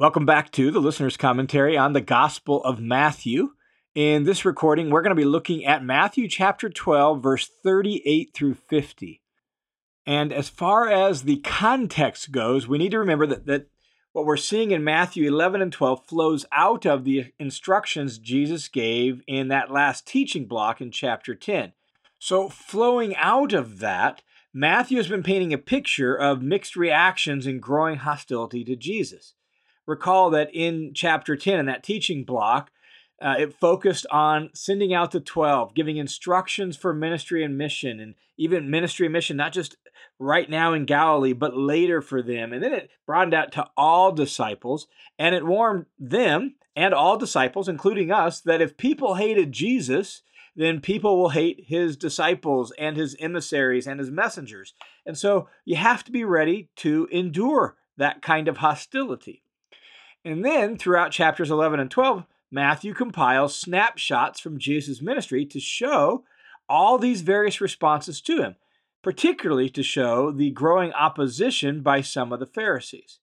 Welcome back to the listener's commentary on the Gospel of Matthew. In this recording, we're going to be looking at Matthew chapter 12, verse 38 through 50. And as far as the context goes, we need to remember that, that what we're seeing in Matthew 11 and 12 flows out of the instructions Jesus gave in that last teaching block in chapter 10. So, flowing out of that, Matthew has been painting a picture of mixed reactions and growing hostility to Jesus recall that in chapter 10, in that teaching block, uh, it focused on sending out the 12, giving instructions for ministry and mission, and even ministry and mission, not just right now in Galilee, but later for them. And then it broadened out to all disciples, and it warned them and all disciples, including us, that if people hated Jesus, then people will hate his disciples and his emissaries and his messengers. And so you have to be ready to endure that kind of hostility. And then throughout chapters 11 and 12, Matthew compiles snapshots from Jesus' ministry to show all these various responses to him, particularly to show the growing opposition by some of the Pharisees.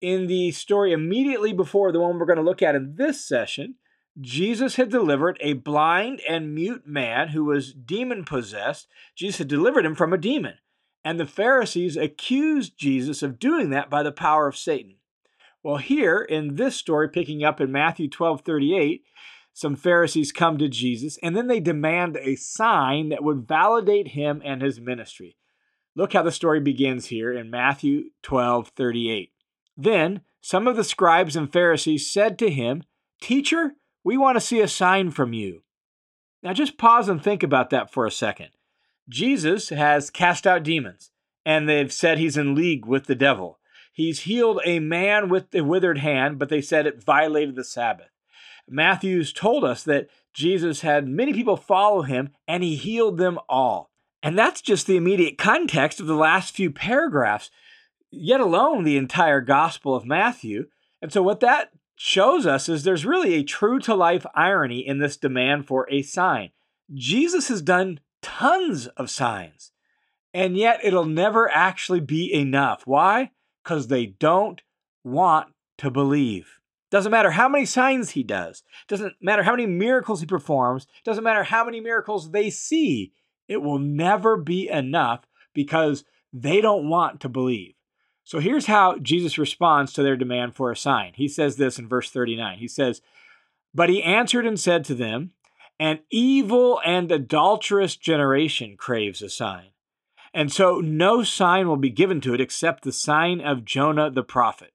In the story immediately before the one we're going to look at in this session, Jesus had delivered a blind and mute man who was demon possessed. Jesus had delivered him from a demon. And the Pharisees accused Jesus of doing that by the power of Satan. Well, here in this story, picking up in Matthew 12 38, some Pharisees come to Jesus and then they demand a sign that would validate him and his ministry. Look how the story begins here in Matthew 12 38. Then some of the scribes and Pharisees said to him, Teacher, we want to see a sign from you. Now just pause and think about that for a second. Jesus has cast out demons, and they've said he's in league with the devil. He's healed a man with a withered hand, but they said it violated the Sabbath. Matthew's told us that Jesus had many people follow him and he healed them all. And that's just the immediate context of the last few paragraphs, yet alone the entire Gospel of Matthew. And so, what that shows us is there's really a true to life irony in this demand for a sign. Jesus has done tons of signs, and yet it'll never actually be enough. Why? Because they don't want to believe. Doesn't matter how many signs he does, doesn't matter how many miracles he performs, doesn't matter how many miracles they see, it will never be enough because they don't want to believe. So here's how Jesus responds to their demand for a sign. He says this in verse 39. He says, But he answered and said to them, An evil and adulterous generation craves a sign and so no sign will be given to it except the sign of Jonah the prophet.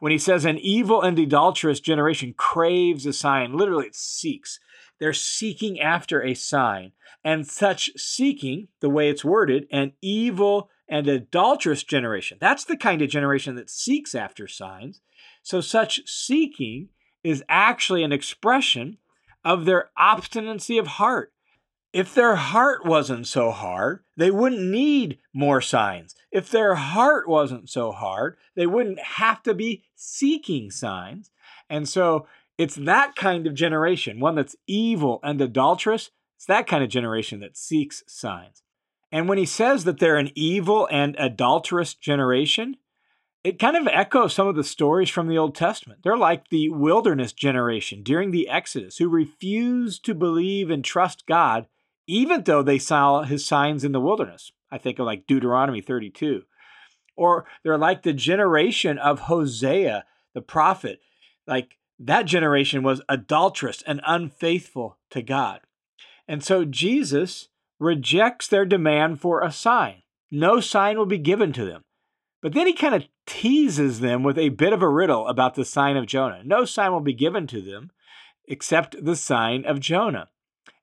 When he says an evil and adulterous generation craves a sign, literally it seeks. They're seeking after a sign. And such seeking, the way it's worded, an evil and adulterous generation, that's the kind of generation that seeks after signs. So such seeking is actually an expression of their obstinacy of heart. If their heart wasn't so hard, they wouldn't need more signs. If their heart wasn't so hard, they wouldn't have to be seeking signs. And so it's that kind of generation, one that's evil and adulterous. It's that kind of generation that seeks signs. And when he says that they're an evil and adulterous generation, it kind of echoes some of the stories from the Old Testament. They're like the wilderness generation during the Exodus who refused to believe and trust God even though they saw his signs in the wilderness. I think of like Deuteronomy 32. Or they're like the generation of Hosea, the prophet. Like that generation was adulterous and unfaithful to God. And so Jesus rejects their demand for a sign. No sign will be given to them. But then he kind of teases them with a bit of a riddle about the sign of Jonah. No sign will be given to them except the sign of Jonah.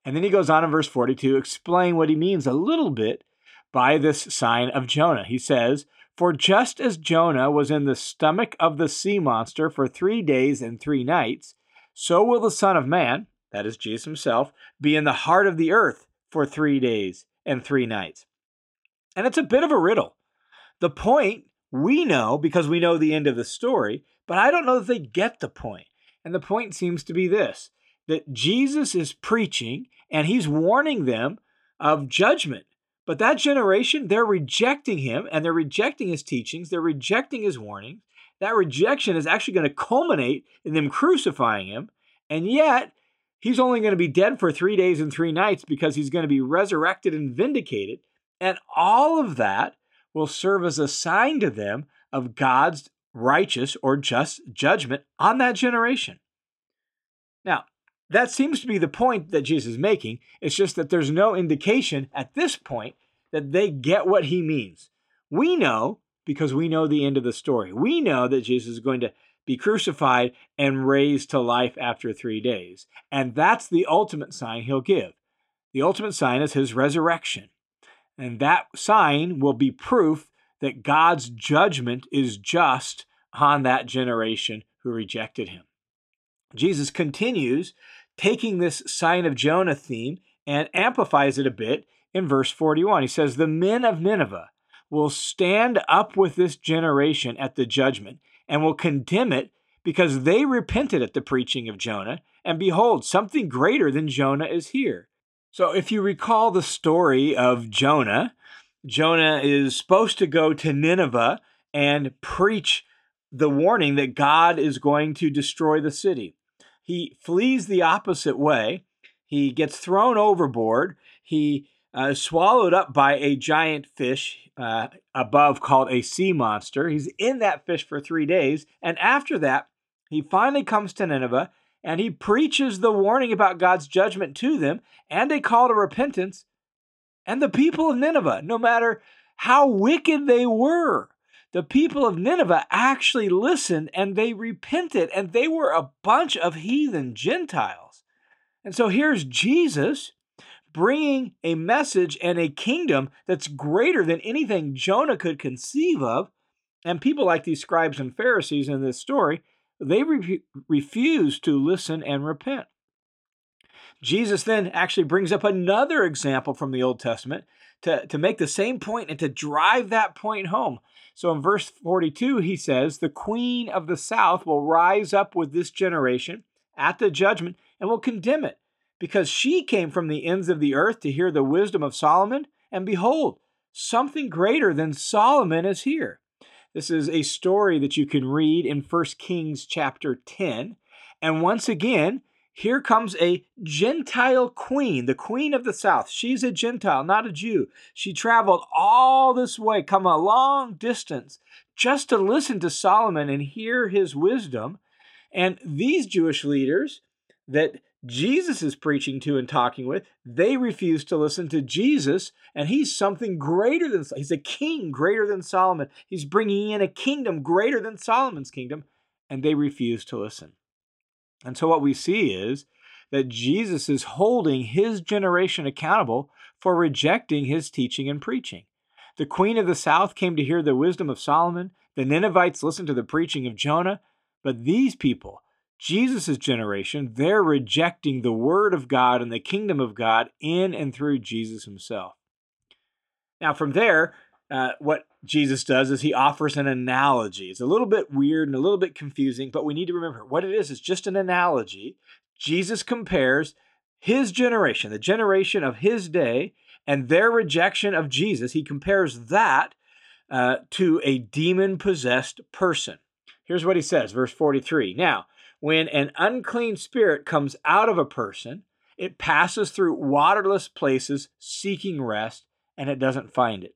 And then he goes on in verse 40 to explain what he means a little bit by this sign of Jonah. He says, For just as Jonah was in the stomach of the sea monster for three days and three nights, so will the Son of Man, that is Jesus himself, be in the heart of the earth for three days and three nights. And it's a bit of a riddle. The point we know because we know the end of the story, but I don't know that they get the point. And the point seems to be this that Jesus is preaching and he's warning them of judgment. But that generation, they're rejecting him and they're rejecting his teachings, they're rejecting his warnings, that rejection is actually going to culminate in them crucifying him. And yet, he's only going to be dead for three days and three nights because he's going to be resurrected and vindicated. And all of that will serve as a sign to them of God's righteous or just judgment on that generation. Now, that seems to be the point that Jesus is making. It's just that there's no indication at this point that they get what he means. We know because we know the end of the story. We know that Jesus is going to be crucified and raised to life after three days. And that's the ultimate sign he'll give. The ultimate sign is his resurrection. And that sign will be proof that God's judgment is just on that generation who rejected him. Jesus continues taking this sign of Jonah theme and amplifies it a bit in verse 41. He says, The men of Nineveh will stand up with this generation at the judgment and will condemn it because they repented at the preaching of Jonah. And behold, something greater than Jonah is here. So, if you recall the story of Jonah, Jonah is supposed to go to Nineveh and preach the warning that God is going to destroy the city. He flees the opposite way. He gets thrown overboard. He uh, is swallowed up by a giant fish uh, above called a sea monster. He's in that fish for three days. And after that, he finally comes to Nineveh and he preaches the warning about God's judgment to them and a call to repentance. And the people of Nineveh, no matter how wicked they were, the people of Nineveh actually listened and they repented, and they were a bunch of heathen Gentiles. And so here's Jesus bringing a message and a kingdom that's greater than anything Jonah could conceive of. And people like these scribes and Pharisees in this story, they re- refuse to listen and repent. Jesus then actually brings up another example from the Old Testament to, to make the same point and to drive that point home. So in verse 42, he says, The queen of the south will rise up with this generation at the judgment and will condemn it, because she came from the ends of the earth to hear the wisdom of Solomon. And behold, something greater than Solomon is here. This is a story that you can read in 1 Kings chapter 10. And once again, here comes a Gentile queen, the queen of the south. She's a Gentile, not a Jew. She traveled all this way, come a long distance, just to listen to Solomon and hear his wisdom. And these Jewish leaders that Jesus is preaching to and talking with, they refuse to listen to Jesus, and he's something greater than he's a king greater than Solomon. He's bringing in a kingdom greater than Solomon's kingdom, and they refuse to listen. And so what we see is that Jesus is holding his generation accountable for rejecting his teaching and preaching. The queen of the south came to hear the wisdom of Solomon. The Ninevites listened to the preaching of Jonah. But these people, Jesus' generation, they're rejecting the word of God and the kingdom of God in and through Jesus himself. Now, from there, uh, what Jesus does is he offers an analogy. It's a little bit weird and a little bit confusing, but we need to remember what it is. It's just an analogy. Jesus compares his generation, the generation of his day, and their rejection of Jesus. He compares that uh, to a demon possessed person. Here's what he says, verse 43. Now, when an unclean spirit comes out of a person, it passes through waterless places seeking rest, and it doesn't find it.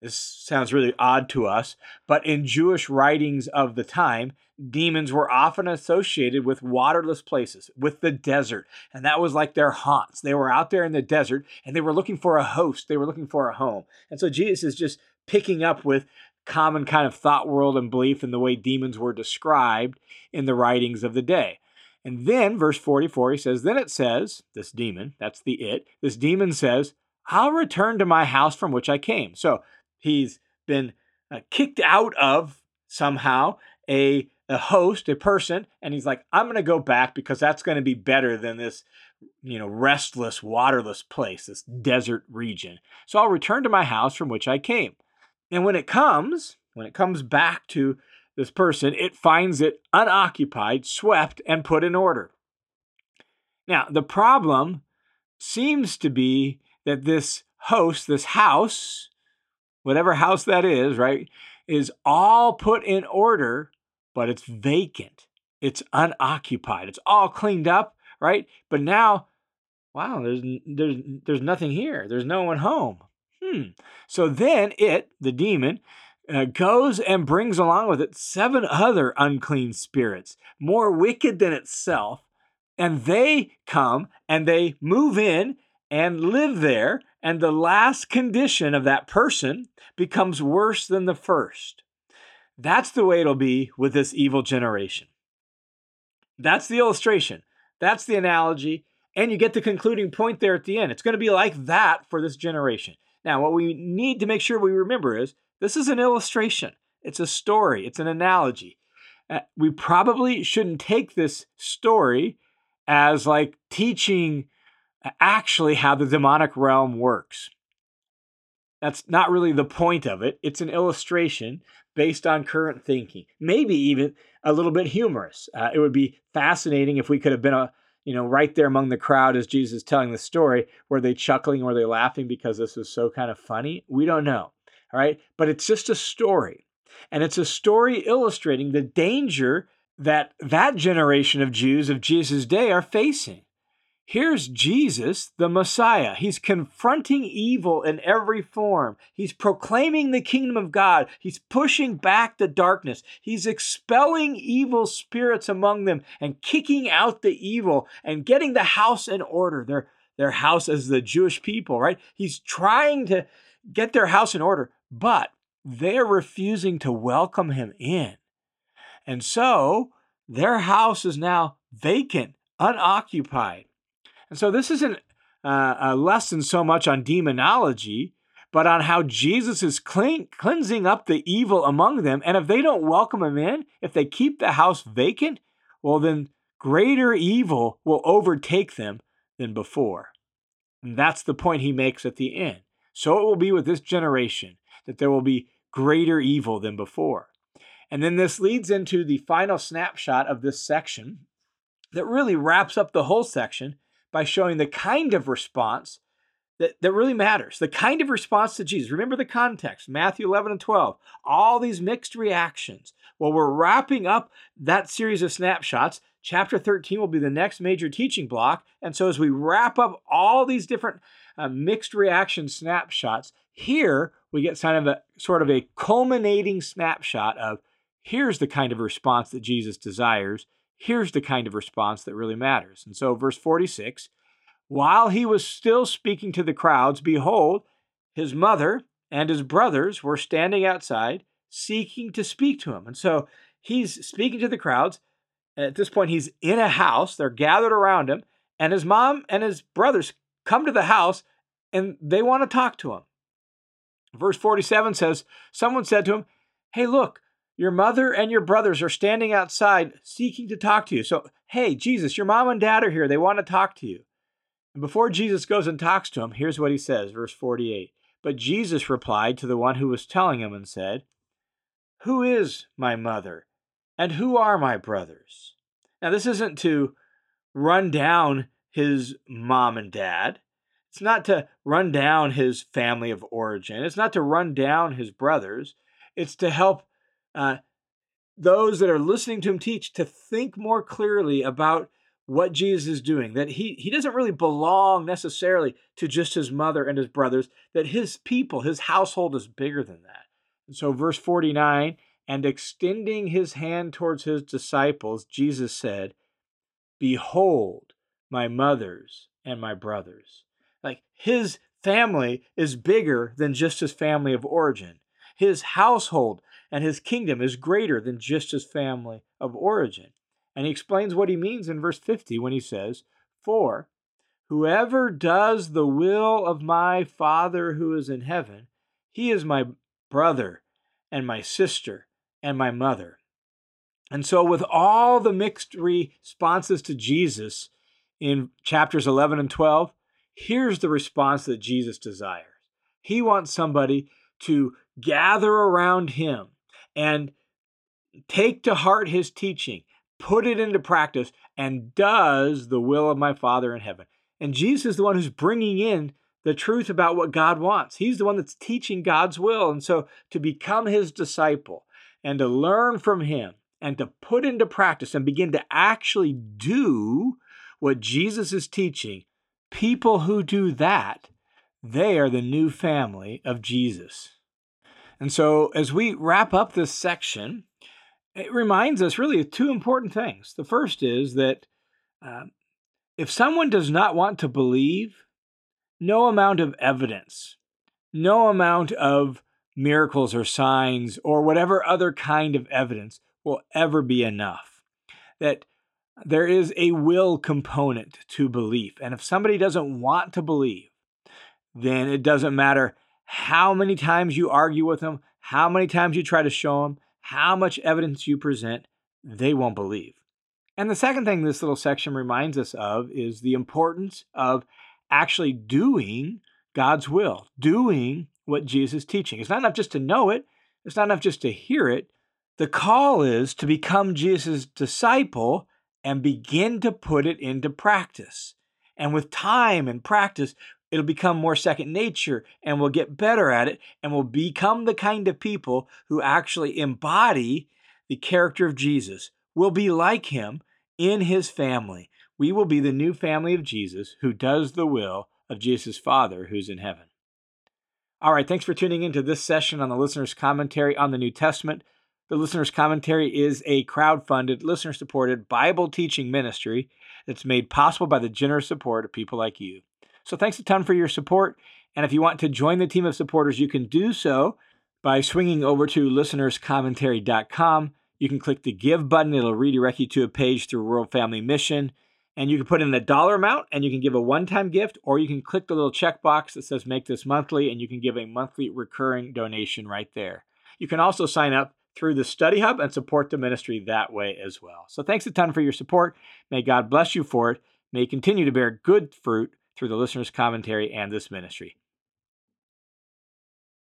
This sounds really odd to us, but in Jewish writings of the time, demons were often associated with waterless places, with the desert, and that was like their haunts. They were out there in the desert and they were looking for a host, they were looking for a home. And so Jesus is just picking up with common kind of thought world and belief in the way demons were described in the writings of the day. And then, verse 44, he says, Then it says, this demon, that's the it, this demon says, I'll return to my house from which I came. So He's been uh, kicked out of somehow a, a host, a person, and he's like, I'm going to go back because that's going to be better than this, you know, restless, waterless place, this desert region. So I'll return to my house from which I came. And when it comes, when it comes back to this person, it finds it unoccupied, swept, and put in order. Now, the problem seems to be that this host, this house, whatever house that is, right? is all put in order, but it's vacant. It's unoccupied. It's all cleaned up, right? But now, wow, there's there's there's nothing here. There's no one home. Hmm. So then it, the demon, uh, goes and brings along with it seven other unclean spirits, more wicked than itself, and they come and they move in and live there, and the last condition of that person becomes worse than the first. That's the way it'll be with this evil generation. That's the illustration. That's the analogy. And you get the concluding point there at the end. It's going to be like that for this generation. Now, what we need to make sure we remember is this is an illustration, it's a story, it's an analogy. Uh, we probably shouldn't take this story as like teaching actually how the demonic realm works. That's not really the point of it. It's an illustration based on current thinking, maybe even a little bit humorous. Uh, it would be fascinating if we could have been a you know right there among the crowd as Jesus is telling the story. Were they chuckling? Were they laughing because this was so kind of funny? We don't know. All right, but it's just a story, and it's a story illustrating the danger that that generation of Jews of Jesus' day are facing. Here's Jesus, the Messiah. He's confronting evil in every form. He's proclaiming the kingdom of God. He's pushing back the darkness. He's expelling evil spirits among them and kicking out the evil and getting the house in order. Their, their house as the Jewish people, right? He's trying to get their house in order, but they're refusing to welcome him in. And so their house is now vacant, unoccupied. And so this isn't uh, a lesson so much on demonology, but on how Jesus is clean, cleansing up the evil among them. And if they don't welcome him in, if they keep the house vacant, well, then greater evil will overtake them than before. And that's the point he makes at the end. So it will be with this generation that there will be greater evil than before. And then this leads into the final snapshot of this section that really wraps up the whole section by showing the kind of response that, that really matters. The kind of response to Jesus. Remember the context Matthew 11 and 12. All these mixed reactions. Well, we're wrapping up that series of snapshots. Chapter 13 will be the next major teaching block. And so, as we wrap up all these different uh, mixed reaction snapshots, here we get kind of a sort of a culminating snapshot of here's the kind of response that Jesus desires here's the kind of response that really matters. And so, verse 46 while he was still speaking to the crowds, behold, his mother and his brothers were standing outside seeking to speak to him. And so he's speaking to the crowds. At this point, he's in a house, they're gathered around him, and his mom and his brothers come to the house and they want to talk to him. Verse 47 says, Someone said to him, Hey, look, your mother and your brothers are standing outside seeking to talk to you. So, hey, Jesus, your mom and dad are here. They want to talk to you. And before Jesus goes and talks to him, here's what he says, verse 48. But Jesus replied to the one who was telling him and said, Who is my mother? And who are my brothers? Now, this isn't to run down his mom and dad. It's not to run down his family of origin. It's not to run down his brothers. It's to help uh, those that are listening to him teach to think more clearly about what Jesus is doing, that he, he doesn't really belong necessarily to just his mother and his brothers, that his people, his household is bigger than that. And so, verse 49 and extending his hand towards his disciples, Jesus said, Behold, my mothers and my brothers. Like his family is bigger than just his family of origin. His household and his kingdom is greater than just his family of origin. And he explains what he means in verse 50 when he says, For whoever does the will of my Father who is in heaven, he is my brother and my sister and my mother. And so, with all the mixed responses to Jesus in chapters 11 and 12, here's the response that Jesus desires. He wants somebody to gather around him and take to heart his teaching, put it into practice, and does the will of my Father in heaven. And Jesus is the one who's bringing in the truth about what God wants. He's the one that's teaching God's will. And so to become his disciple and to learn from him and to put into practice and begin to actually do what Jesus is teaching, people who do that, they are the new family of Jesus. And so as we wrap up this section, it reminds us really of two important things. The first is that uh, if someone does not want to believe, no amount of evidence, no amount of miracles or signs or whatever other kind of evidence will ever be enough. That there is a will component to belief. And if somebody doesn't want to believe, then it doesn't matter how many times you argue with them, how many times you try to show them, how much evidence you present, they won't believe. And the second thing this little section reminds us of is the importance of actually doing God's will, doing what Jesus is teaching. It's not enough just to know it, it's not enough just to hear it. The call is to become Jesus' disciple and begin to put it into practice. And with time and practice, it'll become more second nature and we'll get better at it and we'll become the kind of people who actually embody the character of Jesus. We'll be like him in his family we will be the new family of Jesus who does the will of Jesus' Father who's in heaven. All right, thanks for tuning into this session on the listener's commentary on the New Testament. The listener's commentary is a crowd-funded, listener-supported Bible teaching ministry that's made possible by the generous support of people like you. So thanks a ton for your support. And if you want to join the team of supporters, you can do so by swinging over to listenerscommentary.com. You can click the Give button. It'll redirect you to a page through World Family Mission and you can put in a dollar amount and you can give a one-time gift or you can click the little checkbox that says make this monthly and you can give a monthly recurring donation right there you can also sign up through the study hub and support the ministry that way as well so thanks a ton for your support may god bless you for it may continue to bear good fruit through the listener's commentary and this ministry